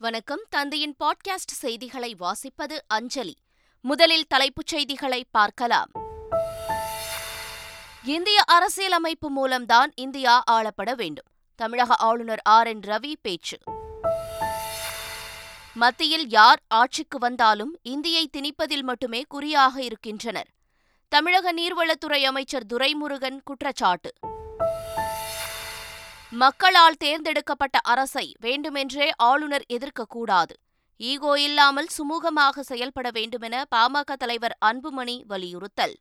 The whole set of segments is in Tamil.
வணக்கம். தந்தையின் பாட்காஸ்ட் செய்திகளை வாசிப்பது அஞ்சலி. முதலில் தலைப்புச் செய்திகளை பார்க்கலாம். இந்திய அரசியலமைப்பு மூலம்தான் இந்தியா ஆளப்பட வேண்டும். தமிழக ஆளுநர் ஆர். என். ரவி பேச்சு. மத்தியில் யார் ஆட்சிக்கு வந்தாலும் இந்தியை திணிப்பதில் மட்டுமே குறியாக இருக்கின்றனர். தமிழக நீர்வளத்துறை அமைச்சர் துரைமுருகன் குற்றச்சாட்டு. மக்களால் தேர்ந்தெடுக்கப்பட்ட அரசை வேண்டுமென்றே ஆளுநர் எதிர்க்கக்கூடாது. ஈகோ இல்லாமல் சுமூகமாக செயல்பட வேண்டுமென பாமக தலைவர் அன்புமணி வலியுறுத்தல்.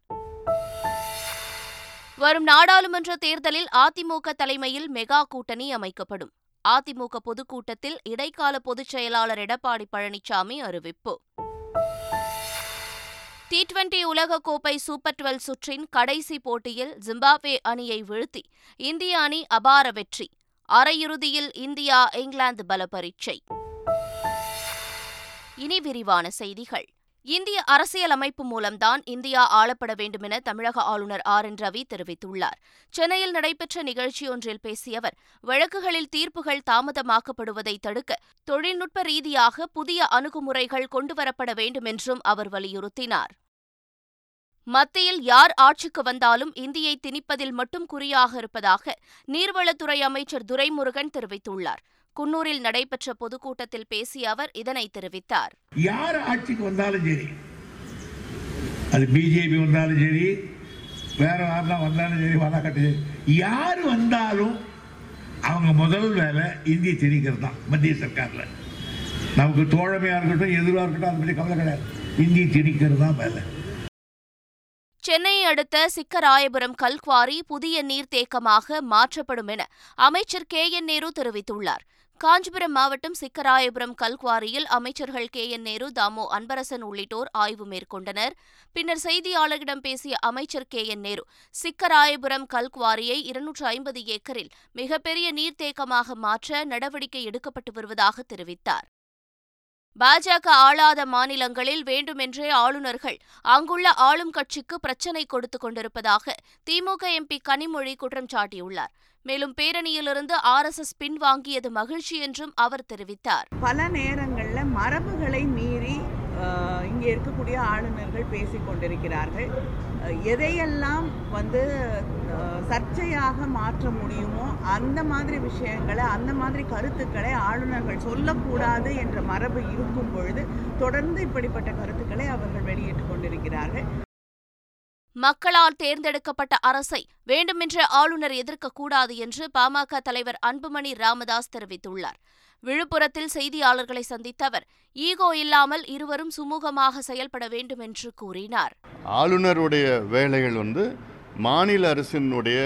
வரும் நாடாளுமன்ற தேர்தலில் அதிமுக தலைமையில் மெகா கூட்டணி அமைக்கப்படும். அதிமுக பொதுக்கூட்டத்தில் இடைக்கால பொதுச் செயலாளர் எடப்பாடி பழனிசாமி அறிவிப்பு. டி டுவெண்டி உலகக்கோப்பை சூப்பர் டுவெல் சுற்றின் கடைசி போட்டியில் ஜிம்பாப்வே அணியை வீழ்த்தி இந்திய அணி அபார வெற்றி. அரையிறுதியில் இந்தியா இங்கிலாந்து பல பரீட்சை இனி விரிவான செய்திகள். இந்திய அரசியலமைப்பு மூலம்தான் இந்தியா ஆளப்பட வேண்டுமென தமிழக ஆளுநர் ஆர் என் ரவி தெரிவித்துள்ளார். சென்னையில் நடைபெற்ற நிகழ்ச்சியொன்றில் பேசிய அவர் வழக்குகளில் தீர்ப்புகள் தாமதமாக்கப்படுவதை தடுக்க தொழில்நுட்ப ரீதியாக புதிய அணுகுமுறைகள் கொண்டுவரப்பட வேண்டும் என்றும் அவர் வலியுறுத்தினார். மத்தியில் யார் ஆட்சிக்கு வந்தாலும் இந்தியை திணிப்பதில் மட்டும் குறியாக இருப்பதாக நீர்வளத்துறை அமைச்சர் துரைமுருகன் தெரிவித்துள்ளார். குன்னூரில் நடைபெற்ற பொதுக்கூட்டத்தில் பேசிய அவர் இதனை தெரிவித்தார். யார் ஆட்சிக்கு வந்தாலும் சரி அது பிஜேபி வந்தாலும் சரி வேற யாரெல்லாம் வந்தாலும் சரி வந்தாக்கட்டு யார் வந்தாலும் அவங்க முதல் வேலை இந்திய திணிக்கிறது தான் மத்திய சர்க்காரில். நமக்கு தோழமையாக இருக்கட்டும் எதிராக இருக்கட்டும் அதை பற்றி கவலை கிடையாது. இந்திய திணிக்கிறது தான் வேலை. சென்னையை அடுத்த சிக்கராயபுரம் கல்குவாரி புதிய நீர்த்தேக்கமாக மாற்றப்படும் என அமைச்சர் கே என் நேரு தெரிவித்துள்ளார். காஞ்சிபுரம் மாவட்டம் சிக்கராயபுரம் கல்குவாரியில் அமைச்சர்கள் கே. என். நேரு தாமோ அன்பரசன் உள்ளிட்டோர் ஆய்வு மேற்கொண்டனர். பின்னர் செய்தியாளர்களிடம் பேசிய அமைச்சர் கே. என். நேரு சிக்கராயபுரம் கல்குவாரியை இருநூற்று ஐம்பது ஏக்கரில் மிகப்பெரிய நீர்த்தேக்கமாக மாற்ற நடவடிக்கை எடுக்கப்பட்டு வருவதாக தெரிவித்தார். பாஜக ஆளாத மாநிலங்களில் வேண்டுமென்றே ஆளுநர்கள் அங்குள்ள ஆளும் கட்சிக்கு பிரச்சினை கொடுத்துக் கொண்டிருப்பதாக திமுக எம்பி கனிமொழி குற்றம் சாட்டியுள்ளார். மேலும் பேரணியிலிருந்து ஆர் எஸ் எஸ் பின்வாங்கியது மகிழ்ச்சி என்றும் அவர் தெரிவித்தார். பல நேரங்களில் மரபுகளை மீறி இங்கே இருக்கக்கூடிய ஆளுநர்கள் பேசிக் கொண்டிருக்கிறார்கள். எதையெல்லாம் வந்து சர்ச்சையாக மாற்ற முடியுமோ அந்த மாதிரி விஷயங்களை அந்த மாதிரி கருத்துக்களை ஆளுநர்கள் சொல்லக்கூடாது என்ற மரபு இருக்கும் பொழுது தொடர்ந்து இப்படிப்பட்ட கருத்துக்களை அவர்கள் வெளியிட்டுக் கொண்டிருக்கிறார்கள். மக்களால் தேர்ந்தெடுக்கப்பட்ட அரசை வேண்டுமென்ற ஆளுநர் எதிர்க்கக்கூடாது என்று பாமக தலைவர் அன்புமணி ராமதாஸ் தெரிவித்துள்ளார். விழுப்புரத்தில் செய்தியாளர்களை சந்தித்த அவர் ஈகோ இல்லாமல் இருவரும் சுமூகமாக செயல்பட வேண்டும் என்று கூறினார். ஆளுநருடைய வேலைகள் வந்து மாநில அரசினுடைய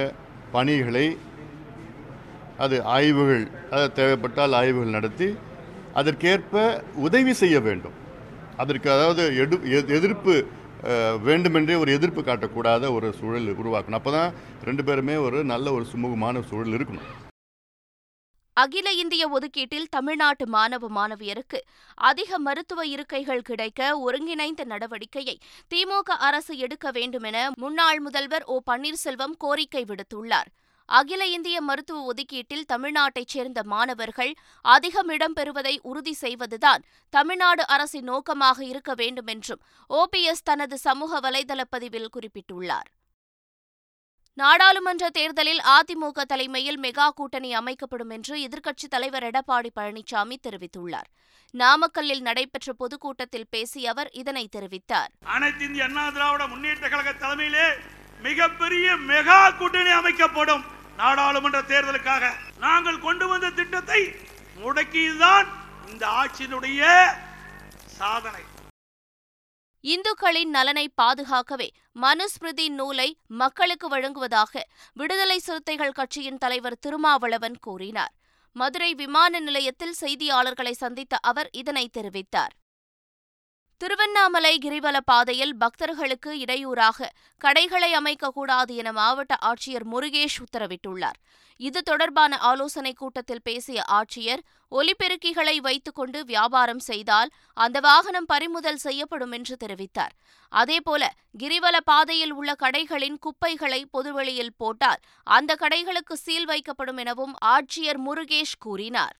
பணிகளை அது ஆய்வுகள் அது தேவைப்பட்டால் ஆய்வுகள் நடத்தி அதற்கேற்ப உதவி செய்ய வேண்டும். அதற்கு அதாவது எடு எதிர்ப்பு வேண்டுமென்றே ஒரு எதிர்ப்பு காட்டக்கூடாத ஒரு சூழல் உருவாக்கணும். அப்போ தான் ரெண்டு பேருமே ஒரு நல்ல ஒரு சுமூகமான சூழல் இருக்கணும். அகில இந்திய ஒதுக்கீட்டில் தமிழ்நாட்டு மாணவ மாணவியருக்கு அதிக மருத்துவ இருக்கைகள் கிடைக்க ஒருங்கிணைந்த நடவடிக்கையை திமுக அரசு எடுக்க வேண்டுமென முன்னாள் முதல்வர் ஓ பன்னீர்செல்வம் கோரிக்கை விடுத்துள்ளார். அகில இந்திய மருத்துவ ஒதுக்கீட்டில் தமிழ்நாட்டைச் சேர்ந்த மாணவர்கள் அதிகம் இடம்பெறுவதை உறுதி செய்வதுதான் தமிழ்நாடு அரசின் நோக்கமாக இருக்க வேண்டும் என்றும் ஓபிஎஸ் தனது சமூக வலைதள பதிவில் குறிப்பிட்டுள்ளார். நாடாளுமன்ற தேர்தலில் அதிமுக தலைமையில் மெகா கூட்டணி அமைக்கப்படும் என்று எதிர்க்கட்சித் தலைவர் எடப்பாடி பழனிசாமி தெரிவித்துள்ளார். நாமக்கல்லில் நடைபெற்ற பொதுக்கூட்டத்தில் பேசிய அவர் இதனை தெரிவித்தார். அனைத்து இந்திய அண்ணா திராவிட முன்னேற்ற கழக தலைமையிலே மிகப்பெரிய மெகா கூட்டணி அமைக்கப்படும் நாடாளுமன்ற தேர்தலுக்காக. நாங்கள் கொண்டு வந்த திட்டத்தை முடக்கியதுதான் இந்த ஆட்சியினுடைய சாதனை. இந்துக்களின் நலனை பாதுகாக்கவே மனுஸ்மிருதி நூலை மக்களுக்கு வழங்குவதாக விடுதலை சிறுத்தைகள் கட்சியின் தலைவர் திருமாவளவன் கூறினார். மதுரை விமான நிலையத்தில் செய்தியாளர்களை சந்தித்த அவர் இதனை தெரிவித்தார். திருவண்ணாமலை கிரிவல பாதையில் பக்தர்களுக்கு இடையூறாக கடைகளை அமைக்கக்கூடாது என மாவட்ட ஆட்சியர் முருகேஷ் உத்தரவிட்டுள்ளார். இது தொடர்பான ஆலோசனைக் கூட்டத்தில் பேசிய ஆட்சியர் ஒலிபெருக்கிகளை வைத்துக்கொண்டு வியாபாரம் செய்தால் அந்த வாகனம் பறிமுதல் செய்யப்படும் என்று தெரிவித்தார். அதேபோல கிரிவல பாதையில் உள்ள கடைகளின் குப்பைகளை பொதுவெளியில் போட்டால் அந்த கடைகளுக்கு சீல் வைக்கப்படும் எனவும் ஆட்சியர் முருகேஷ் கூறினார்.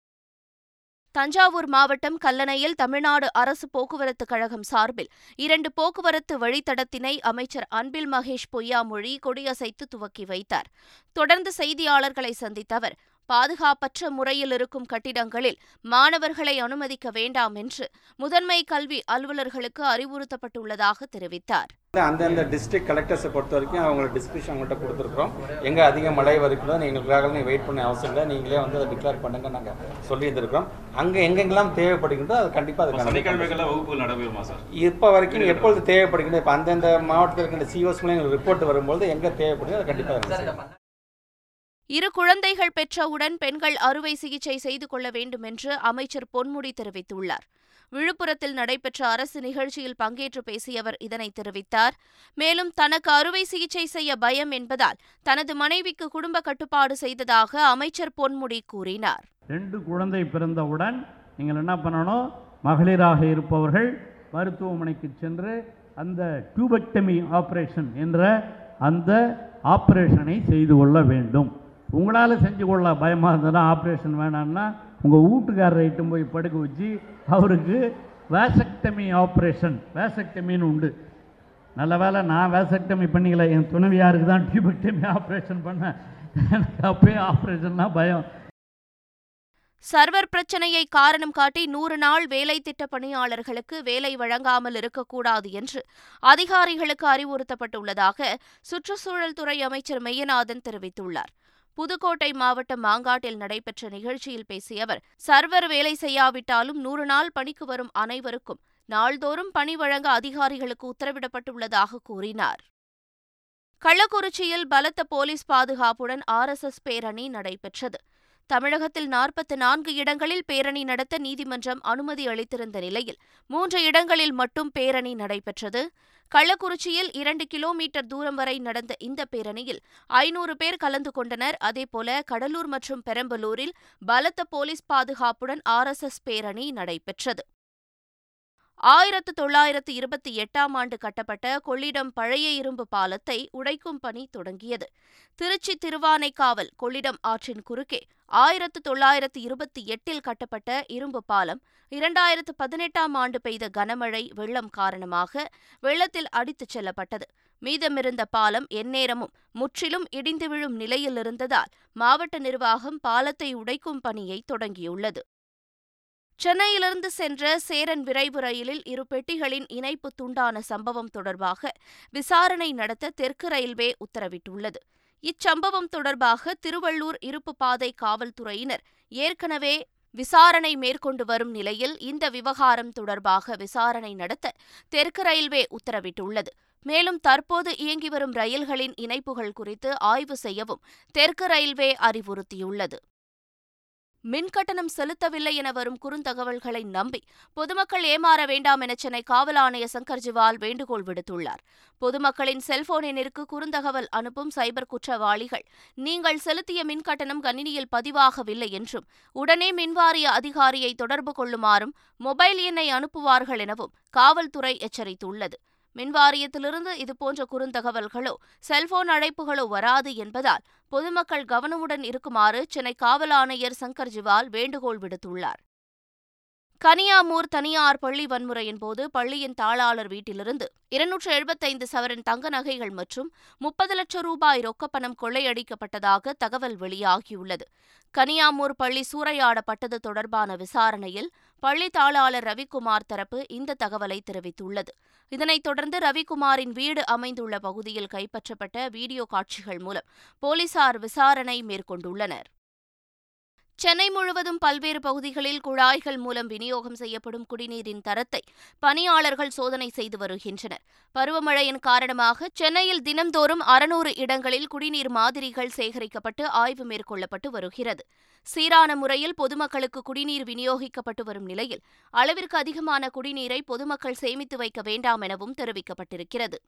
தஞ்சாவூர் மாவட்டம் கல்லணையில் தமிழ்நாடு அரசு போக்குவரத்து கழகம் சார்பில் இரண்டு போக்குவரத்து வழித்தடத்தினை அமைச்சர் அன்பில் மகேஷ் பொய்யாமொழி கொடியசைத்து துவக்கி வைத்தார். தொடர்ந்து செய்தியாளர்களை சந்தித்த அவர் பாதுகாப்பற்ற முறையில் இருக்கும் கட்டிடங்களில் மாணவர்களை அனுமதிக்க வேண்டாம் என்று முதன்மை கல்வி அலுவலர்களுக்கு அறிவுறுத்தப்பட்டுள்ளதாக தெரிவித்தார். அந்தந்த டிஸ்ட்ரிக்ட் கலெக்டர்ஸை பொறுத்த வரைக்கும் அவங்களோட டிஸ்கிரிப்ஷன் அவங்கள்ட்ட கொடுத்துருக்குறோம். எங்கே அதிக மழை வரைக்கும் நீங்கள் எங்களுக்காக நீங்கள் வெயிட் பண்ண அவசியம் இல்லை. நீங்களே வந்து அதை டிக்ளேர் பண்ணுங்க நாங்கள் சொல்லி இருந்திருக்கிறோம் அங்கே எங்கெங்கெல்லாம் தேவைப்படுகின்றோ அது கண்டிப்பாக அது சனிக்கிழமைகளில் வகுப்புகள் நடைபெறுமா சார்? இப்போ வரைக்கும் எப்பொழுது தேவைப்படுகின்ற இப்போ அந்தந்த மாவட்டத்தில் இருக்கின்ற சிஓஸ் மூலம் ரிப்போர்ட் வரும்போது எங்கே தேவைப்படுதோ அது கண்டிப்பாக இரு குழந்தைகள் பெற்றவுடன் பெண்கள் அறுவை சிகிச்சை செய்து கொள்ள வேண்டும் என்று அமைச்சர் பொன்முடி தெரிவித்துள்ளார். விழுப்புரத்தில் நடைபெற்ற அரசு நிகழ்ச்சியில் பங்கேற்று பேசிய அவர் இதனை தெரிவித்தார். மேலும் தனக்கு அறுவை சிகிச்சை செய்ய பயம் என்பதால் தனது மனைவிக்கு குடும்ப கட்டுப்பாடு செய்ததாக அமைச்சர் பொன்முடி கூறினார். ரெண்டு குழந்தை பிறந்தவுடன் நீங்கள் என்ன பண்ணணும்? மகளிராக இருப்பவர்கள் மருத்துவமனைக்கு சென்று அந்த டியூபெக்டமி ஆப்ரேஷன் என்ற அந்த ஆப்ரேஷனை செய்து கொள்ள வேண்டும். உங்களால் செஞ்சு கொள்ள பயமாக இருந்ததுன்னா ஆப்ரேஷன் வேணாம்னா உங்கள் வீட்டுக்காரரை இட்டும் போய் படுக்க வச்சு அவருக்கு வேசக்டமி ஆப்ரேஷன் வேசக்டமின்னு உண்டு. நல்ல வேளை நான் வேசக்டமி பண்ணிக்கல. என் துணைவியாருக்கு தான் டியூபெக்டமி ஆப்ரேஷன் பண்ணேன். எனக்கு அப்பயே ஆப்ரேஷன்னா பயம். சர்வர் பிரச்சனையை காரணம் காட்டி நூறு நாள் வேலை திட்ட பணியாளர்களுக்கு வேலை வழங்காமல் இருக்கக்கூடாது என்று அதிகாரிகளுக்கு அறிவுறுத்தப்பட்டுள்ளதாக சுற்றுச்சூழல் துறை அமைச்சர் மெய்யநாதன் தெரிவித்துள்ளார். புதுக்கோட்டை மாவட்டம் மாங்காட்டில் நடைபெற்ற நிகழ்ச்சியில் பேசிய அவர் சர்வர் வேலை செய்யாவிட்டாலும் நூறு நாள் பணிக்கு வரும் அனைவருக்கும் நாள்தோறும் பணி வழங்க அதிகாரிகளுக்கு உத்தரவிடப்பட்டுள்ளதாக கூறினார். கள்ளக்குறிச்சியில் பலத்த போலீஸ் பாதுகாப்புடன் ஆர்எஸ்எஸ் பேரணி நடைபெற்றது. தமிழகத்தில் நாற்பத்தி நான்கு இடங்களில் பேரணி நடத்த நீதிமன்றம் அனுமதி அளித்திருந்த நிலையில் மூன்று இடங்களில் மட்டும் பேரணி நடைபெற்றது. கள்ளக்குறிச்சியில் இரண்டு கிலோமீட்டர் தூரம் வரை நடந்த இந்த பேரணியில் ஐநூறு பேர் கலந்து கொண்டனர். அதேபோல கடலூர் மற்றும் பெரம்பலூரில் பலத்த போலீஸ் பாதுகாப்புடன் ஆர்எஸ்எஸ் பேரணி நடைபெற்றது. ஆயிரத்து தொள்ளாயிரத்து இருபத்தி எட்டாம் ஆண்டு கட்டப்பட்ட கொள்ளிடம் பழைய இரும்பு பாலத்தை உடைக்கும் பணி தொடங்கியது. திருச்சி திருவானைக்காவல் கொள்ளிடம் ஆற்றின் குறுக்கே ஆயிரத்து தொள்ளாயிரத்து இருபத்தி எட்டில் கட்டப்பட்ட இரும்பு பாலம் இரண்டாயிரத்து பதினெட்டாம் ஆண்டு பெய்த கனமழை வெள்ளம் காரணமாக வெள்ளத்தில் அடித்துச் செல்லப்பட்டது. மீதமிருந்த பாலம் எந்நேரமும் முற்றிலும் இடிந்து விழும் நிலையில் இருந்ததால் மாவட்ட நிர்வாகம் பாலத்தை உடைக்கும் பணியை தொடங்கியுள்ளது. சென்னையிலிருந்து சென்ற சேரன் விரைவு ரயிலில் இரு பெட்டிகளின் இணைப்பு துண்டான சம்பவம் தொடர்பாக விசாரணை நடத்த தெற்கு ரயில்வே உத்தரவிட்டுள்ளது. இச்சம்பவம் தொடர்பாக திருவள்ளூர் இருப்பு பாதை காவல்துறையினர் ஏற்கனவே விசாரணை மேற்கொண்டு வரும் நிலையில் இந்த விவகாரம் தொடர்பாக விசாரணை நடத்த தெற்கு ரயில்வே உத்தரவிட்டுள்ளது. மேலும் தற்போது இயங்கி வரும் ரயில்களின் இணைப்புகள் குறித்து ஆய்வு செய்யவும் தெற்கு ரயில்வே அறிவுறுத்தியுள்ளது. மின்கட்டணம் செலுத்தவில்லை என வரும் குறுந்தகவல்களை நம்பி பொதுமக்கள் ஏமாற வேண்டாம் என சென்னை காவல் ஆணையர் சங்கர் ஜிவால் வேண்டுகோள் விடுத்துள்ளார். பொதுமக்களின் செல்போனினிற்கு குறுந்தகவல் அனுப்பும் சைபர் குற்றவாளிகள் நீங்கள் செலுத்திய மின்கட்டணம் கணினியில் பதிவாகவில்லை என்றும் உடனே மின்வாரிய அதிகாரியை தொடர்பு கொள்ளுமாறும் மொபைல் எண்ணை அனுப்புவார்கள் எனவும் காவல்துறை எச்சரித்துள்ளது. மின்வாரியத்திலிருந்து இதுபோன்ற குறுந்தகவல்களோ செல்போன் அழைப்புகளோ வராது என்பதால் பொதுமக்கள் கவனமுடன் இருக்குமாறு சென்னை காவல் ஆணையர் சங்கர் ஜிவால் வேண்டுகோள் விடுத்துள்ளார். கனியாமூர் தனியார் பள்ளி வன்முறையின் போது பள்ளியின் தாளாளர் வீட்டிலிருந்து இருநூற்று எழுபத்தைந்து சவரன் தங்க நகைகள் மற்றும் முப்பது லட்சம் ரூபாய் ரொக்கப்பணம் கொள்ளையடிக்கப்பட்டதாக தகவல் வெளியாகியுள்ளது. கனியாமூர் பள்ளி சூறையாடப்பட்டது தொடர்பான விசாரணையில் பள்ளி தாளாளர் ரவிக்குமார் தரப்பு இந்த தகவலை தெரிவித்துள்ளது. இதனைத் தொடர்ந்து ரவிக்குமாரின் வீடு அமைந்துள்ள பகுதியில் கைப்பற்றப்பட்ட வீடியோ காட்சிகள் மூலம் போலீசார் விசாரணை மேற்கொண்டுள்ளனர். சென்னை முழுவதும் பல்வேறு பகுதிகளில் குழாய்கள் மூலம் விநியோகம் செய்யப்படும் குடிநீரின் தரத்தை பணியாளர்கள் சோதனை செய்து வருகின்றனர். பருவமழையின் காரணமாக சென்னையில் தினம்தோறும் அறுநூறு இடங்களில் குடிநீர் மாதிரிகள் சேகரிக்கப்பட்டு ஆய்வு மேற்கொள்ளப்பட்டு வருகிறது. சீரான முறையில் பொதுமக்களுக்கு குடிநீர் விநியோகிக்கப்பட்டு வரும் நிலையில் அளவிற்கு அதிகமான குடிநீரை பொதுமக்கள் சேமித்து வைக்க வேண்டாம் எனவும் தெரிவிக்கப்பட்டிருக்கிறது.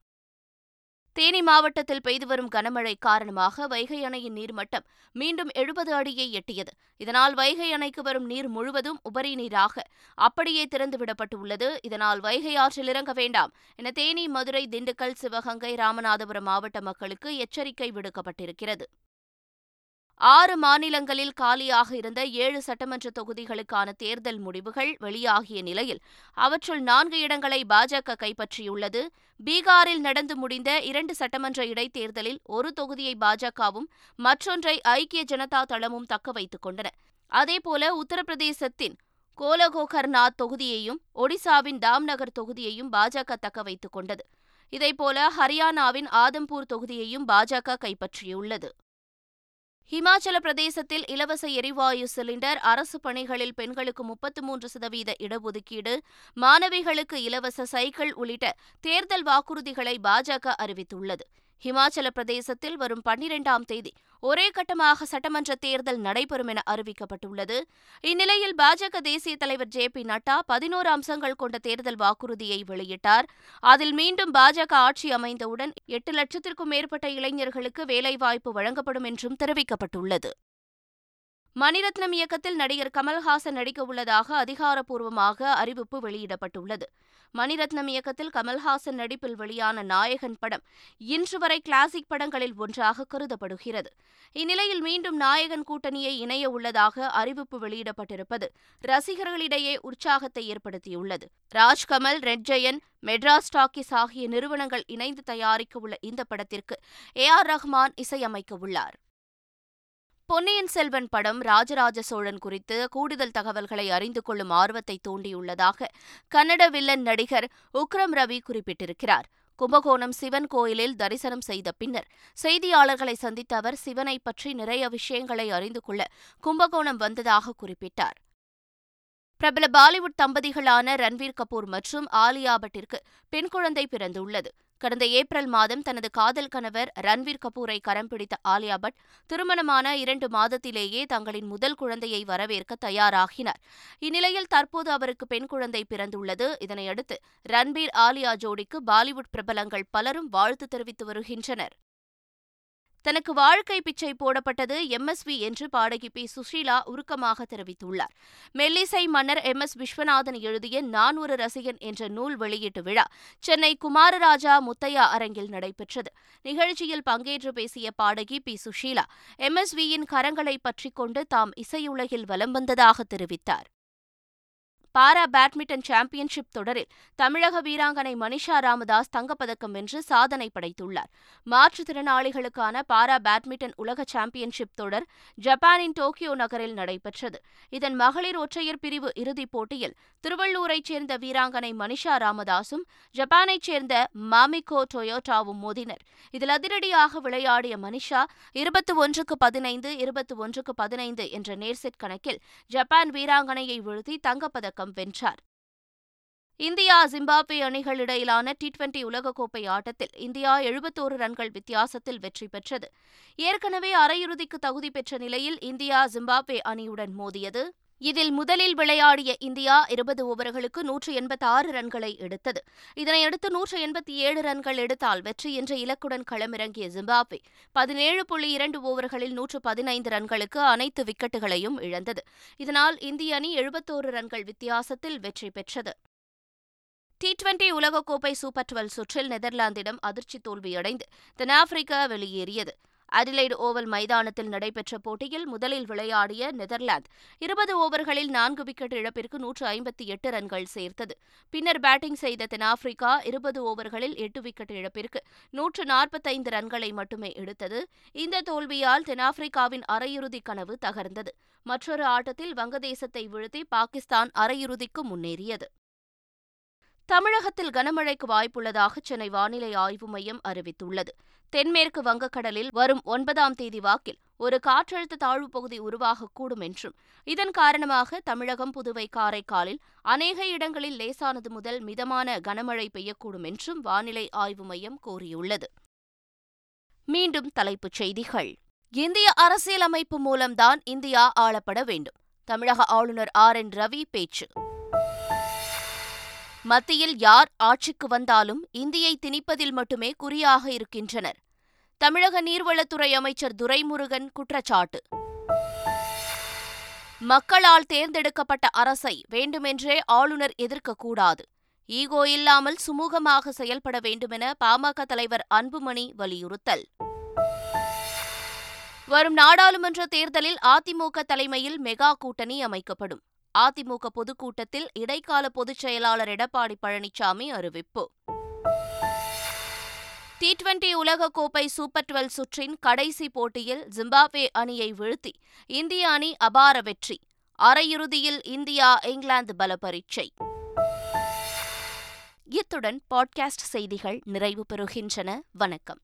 தேனி மாவட்டத்தில் பெய்து வரும் கனமழை காரணமாக வைகை அணையின் நீர்மட்டம் மீண்டும் எழுபது அடியை எட்டியது. இதனால் வைகை அணைக்கு வரும் நீர் முழுவதும் உபரி நீராக அப்படியே திறந்துவிடப்பட்டுள்ளது. இதனால் வைகை ஆற்றில் இறங்க வேண்டாம் என தேனி மதுரை திண்டுக்கல் சிவகங்கை ராமநாதபுரம் மாவட்ட மக்களுக்கு எச்சரிக்கை விடுக்கப்பட்டிருக்கிறது. ஆறு மாநிலங்களில் காலியாக இருந்த ஏழு சட்டமன்ற தொகுதிகளுக்கான தேர்தல் முடிவுகள் வெளியாகிய நிலையில் அவற்றுள் நான்கு இடங்களை பாஜக கைப்பற்றியுள்ளது. பீகாரில் நடந்து முடிந்த இரண்டு சட்டமன்ற இடைத்தேர்தலில் ஒரு தொகுதியை பாஜகவும் மற்றொன்றை ஐக்கிய ஜனதா தளமும் தக்க வைத்துக் கொண்டன. அதேபோல உத்தரப்பிரதேசத்தின் கோலகோகர்நாத் தொகுதியையும் ஒடிசாவின் தாம்நகர் தொகுதியையும் பாஜக தக்க வைத்துக் கொண்டது. இதேபோல ஹரியானாவின் ஆதம்பூர் தொகுதியையும் பாஜக கைப்பற்றியுள்ளது. ஹிமாச்சல பிரதேசத்தில் இலவச எரிவாயு சிலிண்டர் அரசு பணிகளில் பெண்களுக்கு முப்பத்து மூன்று சதவீத இடஒதுக்கீடு மாணவிகளுக்கு இலவச சைக்கிள் உள்ளிட்ட தேர்தல் வாக்குறுதிகளை பாஜக அறிவித்துள்ளது. ஹிமாச்சல பிரதேசத்தில் வரும் பன்னிரெண்டாம் தேதி ஒரே கட்டமாக சட்டமன்ற தேர்தல் நடைபெறும் என அறிவிக்கப்பட்டுள்ளது. இந்நிலையில் பாஜக தேசிய தலைவர் ஜே பி நட்டா பதினோரு அம்சங்கள் கொண்ட தேர்தல் வாக்குறுதியை வெளியிட்டார். அதில் மீண்டும் பாஜக ஆட்சி அமைந்தவுடன் எட்டு லட்சத்திற்கும் மேற்பட்ட இளைஞர்களுக்கு வேலைவாய்ப்பு வழங்கப்படும் என்றும் தெரிவிக்கப்பட்டுள்ளது. மணிரத்னம் இயக்கத்தில் நடிகர் கமல்ஹாசன் நடிக்க உள்ளதாக அதிகாரப்பூர்வமாக அறிவிப்பு வெளியிடப்பட்டுள்ளது. மணிரத்னம் இயக்கத்தில் கமல்ஹாசன் நடிப்பில் வெளியான நாயகன் படம் இன்று வரை கிளாசிக் படங்களில் ஒன்றாக கருதப்படுகிறது. இந்நிலையில் மீண்டும் நாயகன் கூட்டணியை இணைய உள்ளதாக அறிவிப்பு வெளியிடப்பட்டிருப்பது ரசிகர்களிடையே உற்சாகத்தை ஏற்படுத்தியுள்ளது. Rajkamal Red Giant Madras Talkies ஆகிய நிறுவனங்கள் இணைந்து தயாரிக்க உள்ள இந்த படத்திற்கு ஏ ஆர் ரஹ்மான் இசையமைக்க உள்ளார். பொன்னியின் செல்வன் படம் ராஜராஜ சோழன் குறித்து கூடுதல் தகவல்களை அறிந்து கொள்ளும் ஆர்வத்தை தூண்டியுள்ளதாக கன்னட வில்லன் நடிகர் உக்ரம் ரவி குறிப்பிட்டிருக்கிறார். கும்பகோணம் சிவன் கோயிலில் தரிசனம் செய்த பின்னர் செய்தியாளர்களை சந்தித்த அவர் சிவனை பற்றி நிறைய விஷயங்களை அறிந்து கொள்ள கும்பகோணம் வந்ததாக குறிப்பிட்டார். பிரபல பாலிவுட் தம்பதிகளான ரன்வீர் கபூர் மற்றும் ஆலியா பட்டிற்கு பெண் குழந்தை பிறந்துள்ளது. கடந்த ஏப்ரல் மாதம் தனது காதல் கணவர் ரன்வீர் கபூரை கரம் பிடித்த ஆலியா பட் திருமணமான இரண்டு மாதத்திலேயே தங்களின் முதல் குழந்தையை வரவேற்க தயாராகினார். இந்நிலையில் தற்போது அவருக்கு பெண் குழந்தை பிறந்துள்ளது. இதனையடுத்து ரன்பீர் ஆலியா ஜோடிக்கு பாலிவுட் பிரபலங்கள் பலரும் வாழ்த்து தெரிவித்து வருகின்றனர். தனக்கு வாழ்க்கை பிச்சை போடப்பட்டது எம்எஸ்வி என்று பாடகி பி. சுஷீலா உருக்கமாக தெரிவித்துள்ளார். மெல்லிசை மன்னர் எம். எஸ். விஸ்வநாதன் எழுதிய நான் ஒரு ரசிகன் என்ற நூல் வெளியீட்டு விழா சென்னை குமாரராஜா முத்தையா அரங்கில் நடைபெற்றது. நிகழ்ச்சியில் பங்கேற்று பேசிய பாடகி பி. சுஷீலா எம்எஸ்வியின் கரங்களை பற்றிக் கொண்டு தாம் இசையுலகில் வலம் வந்ததாக தெரிவித்தார். பாரா பேட்மிண்டன் சாம்பியன்ஷிப் தொடரில் தமிழக வீராங்கனை மனிஷா ராமதாஸ் தங்கப்பதக்கம் வென்று சாதனை படைத்துள்ளார். மாற்றுத்திறனாளிகளுக்கான பாரா பேட்மிண்டன் உலக சாம்பியன்ஷிப் தொடர் ஜப்பானின் டோக்கியோ நகரில் நடைபெற்றது. இதன் மகளிர் ஒற்றையர் பிரிவு இறுதிப் போட்டியில் திருவள்ளூரைச் சேர்ந்த வீராங்கனை மனிஷா ராமதாஸும் ஜப்பானைச் சேர்ந்த மாமிகோ டொயோட்டாவும் மோதினர். இதில் அதிரடியாக விளையாடிய மனிஷா இருபத்தி ஒன்றுக்கு பதினைந்து இருபத்தி ஒன்றுக்கு பதினைந்து என்ற நேர்செட் கணக்கில் ஜப்பான் வீராங்கனையை வீழ்த்தி தங்கப்பதக்கம் வென்றார். இந்தியா ஜிம்பாப்வே அணிகளிடையிலான டி டுவெண்டி உலகக்கோப்பை ஆட்டத்தில் இந்தியா எழுபத்தோரு ரன்கள் வித்தியாசத்தில் வெற்றி பெற்றது. ஏற்கனவே அரையிறுதிக்கு தகுதி பெற்ற நிலையில் இந்தியா ஜிம்பாப்வே அணியுடன் மோதியது இதில் முதலில் விளையாடிய இந்தியா இருபது ஓவர்களுக்கு நூற்று எண்பத்தி ஆறு ரன்களை எடுத்தது. இதனையடுத்து நூற்று எண்பத்தி ஏழு ரன்கள் எடுத்தால் வெற்றி என்ற இலக்குடன் களமிறங்கிய ஜிம்பாப்வே பதினேழு புள்ளி இரண்டு ஓவர்களில் நூற்று பதினைந்து ரன்களுக்கு அனைத்து விக்கெட்டுகளையும் இழந்தது. இதனால் இந்திய அணி எழுபத்தோரு ரன்கள் வித்தியாசத்தில் வெற்றி பெற்றது. டி டுவெண்டி உலகக்கோப்பை சூப்பர் டுவெல் சுற்றில் நெதர்லாந்திடம் அதிர்ச்சி தோல்வியடைந்து தென்னாப்பிரிக்கா வெளியேறியது. அடிலைடு ஓவல் மைதானத்தில் நடைபெற்ற போட்டியில் முதலில் விளையாடிய நெதர்லாந்து இருபது ஓவர்களில் நான்கு விக்கெட் இழப்பிற்கு நூற்று ஐம்பத்தி எட்டு ரன்கள் சேர்த்தது. பின்னர் பேட்டிங் செய்த தென்னாப்பிரிக்கா இருபது ஓவர்களில் எட்டு விக்கெட் இழப்பிற்கு நூற்று நாற்பத்தைந்து ரன்களை மட்டுமே எடுத்தது. இந்த தோல்வியால் தென்னாப்பிரிக்காவின் அரையிறுதி கனவு தகர்ந்தது. மற்றொரு ஆட்டத்தில் வங்கதேசத்தை வீழ்த்தி பாகிஸ்தான் அரையிறுதிக்கு முன்னேறியது. தமிழகத்தில் கனமழைக்கு வாய்ப்புள்ளதாக சென்னை வானிலை ஆய்வு மையம் அறிவித்துள்ளது. தென்மேற்கு வங்கக்கடலில் வரும் ஒன்பதாம் தேதி வாக்கில் ஒரு காற்றழுத்த தாழ்வுப் பகுதி உருவாகக்கூடும் என்றும் இதன் காரணமாக தமிழகம் புதுவை காரைக்காலில் அநேக இடங்களில் லேசானது முதல் மிதமான கனமழை பெய்யக்கூடும் என்றும் வானிலை ஆய்வு மையம் கூறியுள்ளது. மீண்டும் தலைப்புச் செய்திகள். இந்திய அரசியலமைப்பு மூலம்தான் இந்தியா ஆளப்பட வேண்டும். தமிழக ஆளுநர் ஆர் என் ரவி பேச்சு. மத்தியில் யார் ஆட்சிக்கு வந்தாலும் இந்தியை திணிப்பதில் மட்டுமே குறியாக இருக்கின்றனர். தமிழக நீர்வளத்துறை அமைச்சர் துரைமுருகன் குற்றச்சாட்டு. மக்களால் தேர்ந்தெடுக்கப்பட்ட அரசை வேண்டுமென்றே ஆளுநர் எதிர்க்கக்கூடாது. ஈகோ இல்லாமல் சுமூகமாக செயல்பட வேண்டுமென பாமக தலைவர் அன்புமணி வலியுறுத்தல். வரும் நாடாளுமன்ற தேர்தலில் அதிமுக தலைமையில் மெகா கூட்டணி அமைக்கப்படும். அதிமுக பொதுக்கூட்டத்தில் இடைக்கால பொதுச் செயலாளர் எடப்பாடி பழனிசாமி அறிவிப்பு. டி டுவெண்டி உலகக்கோப்பை சூப்பர் டுவெல் சுற்றின் கடைசி போட்டியில் ஜிம்பாப்வே அணியை வீழ்த்தி இந்திய அணி அபார வெற்றி. அரையிறுதியில் இந்தியா இங்கிலாந்து பல பரீட்சை இத்துடன் பாட்காஸ்ட் செய்திகள் நிறைவு பெறுகின்றன. வணக்கம்.